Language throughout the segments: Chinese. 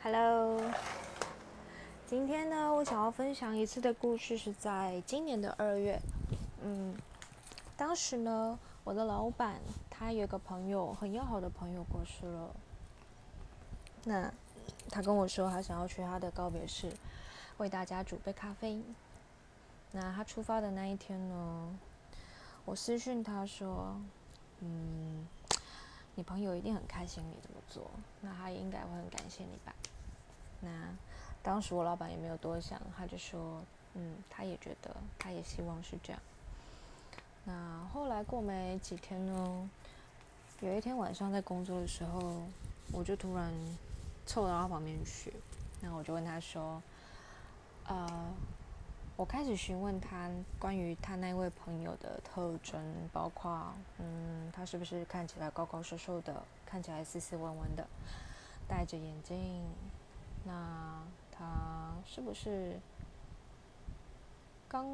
Hello，今天呢，我想要分享一次的故事是在今年的二月。嗯，当时呢，我的老板他有个朋友，很要好的朋友过世了。那他跟我说，他想要去他的告别式，为大家煮杯咖啡。那他出发的那一天呢，我私讯他说，嗯，你朋友一定很开心你这么做，那他应该会很感谢你吧。那当时我老板也没有多想，他就说，嗯，他也觉得，他也希望是这样。那后来过没几天呢，有一天晚上在工作的时候，我就突然凑到他旁边去，那我就问他说，呃，我开始询问他关于他那位朋友的特征，包括，嗯，他是不是看起来高高瘦瘦的，看起来斯斯文文的，戴着眼镜。那他是不是刚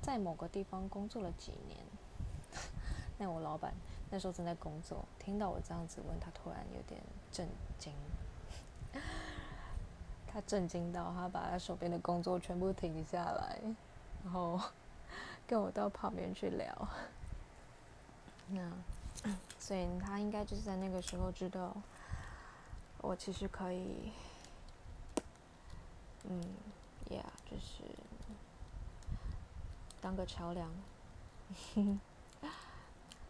在某个地方工作了几年？那我老板那时候正在工作，听到我这样子问他，突然有点震惊。他震惊到他把他手边的工作全部停下来，然后 跟我到旁边去聊。那 所以他应该就是在那个时候知道我其实可以。嗯，Yeah，就是当个桥梁。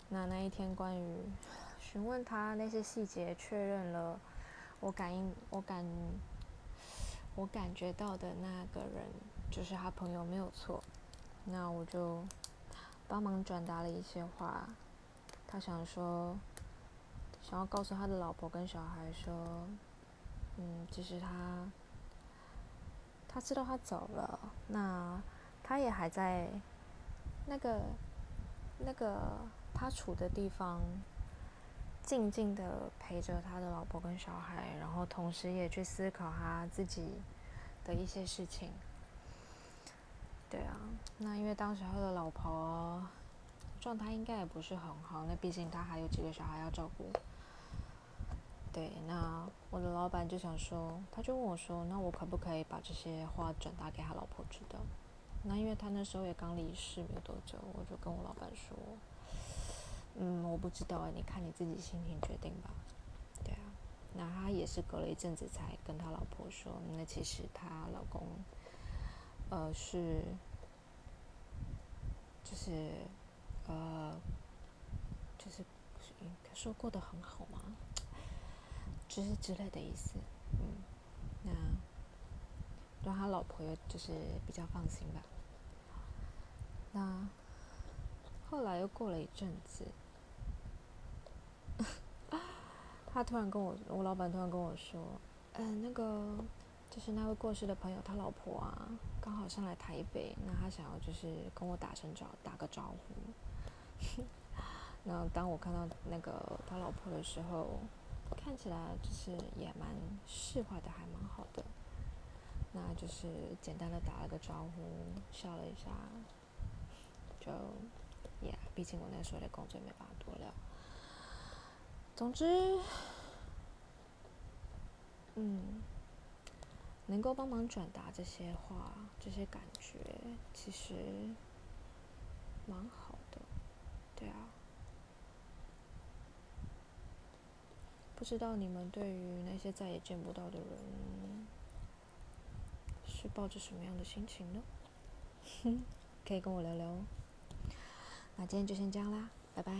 那那一天，关于询问他那些细节，确认了我感应、我感、我感觉到的那个人就是他朋友，没有错。那我就帮忙转达了一些话，他想说，想要告诉他的老婆跟小孩说，嗯，其实他。他知道他走了，那他也还在那个那个他处的地方，静静的陪着他的老婆跟小孩，然后同时也去思考他自己的一些事情。对啊，那因为当时他的老婆状态应该也不是很好，那毕竟他还有几个小孩要照顾。对，那我的老板就想说，他就问我说：“那我可不可以把这些话转达给他老婆知道？”那因为他那时候也刚离世没有多久，我就跟我老板说：“嗯，我不知道啊，你看你自己心情决定吧。”对啊，那他也是隔了一阵子才跟他老婆说：“那其实她老公，呃，是，就是呃，就是他说过得很好吗？”就是之类的意思，嗯，那让他老婆就是比较放心吧。那后来又过了一阵子，他突然跟我，我老板突然跟我说：“嗯，那个就是那位过世的朋友，他老婆啊，刚好上来台北，那他想要就是跟我打声招，打个招呼。”那当我看到那个他老婆的时候。看起来就是也蛮释怀的，还蛮好的。那就是简单的打了个招呼，笑了一下，就也，毕竟我那时候的工作没办法多聊。总之，嗯，能够帮忙转达这些话、这些感觉，其实蛮好的，对啊。不知道你们对于那些再也见不到的人，是抱着什么样的心情呢？可以跟我聊聊哦。那今天就先这样啦，拜拜。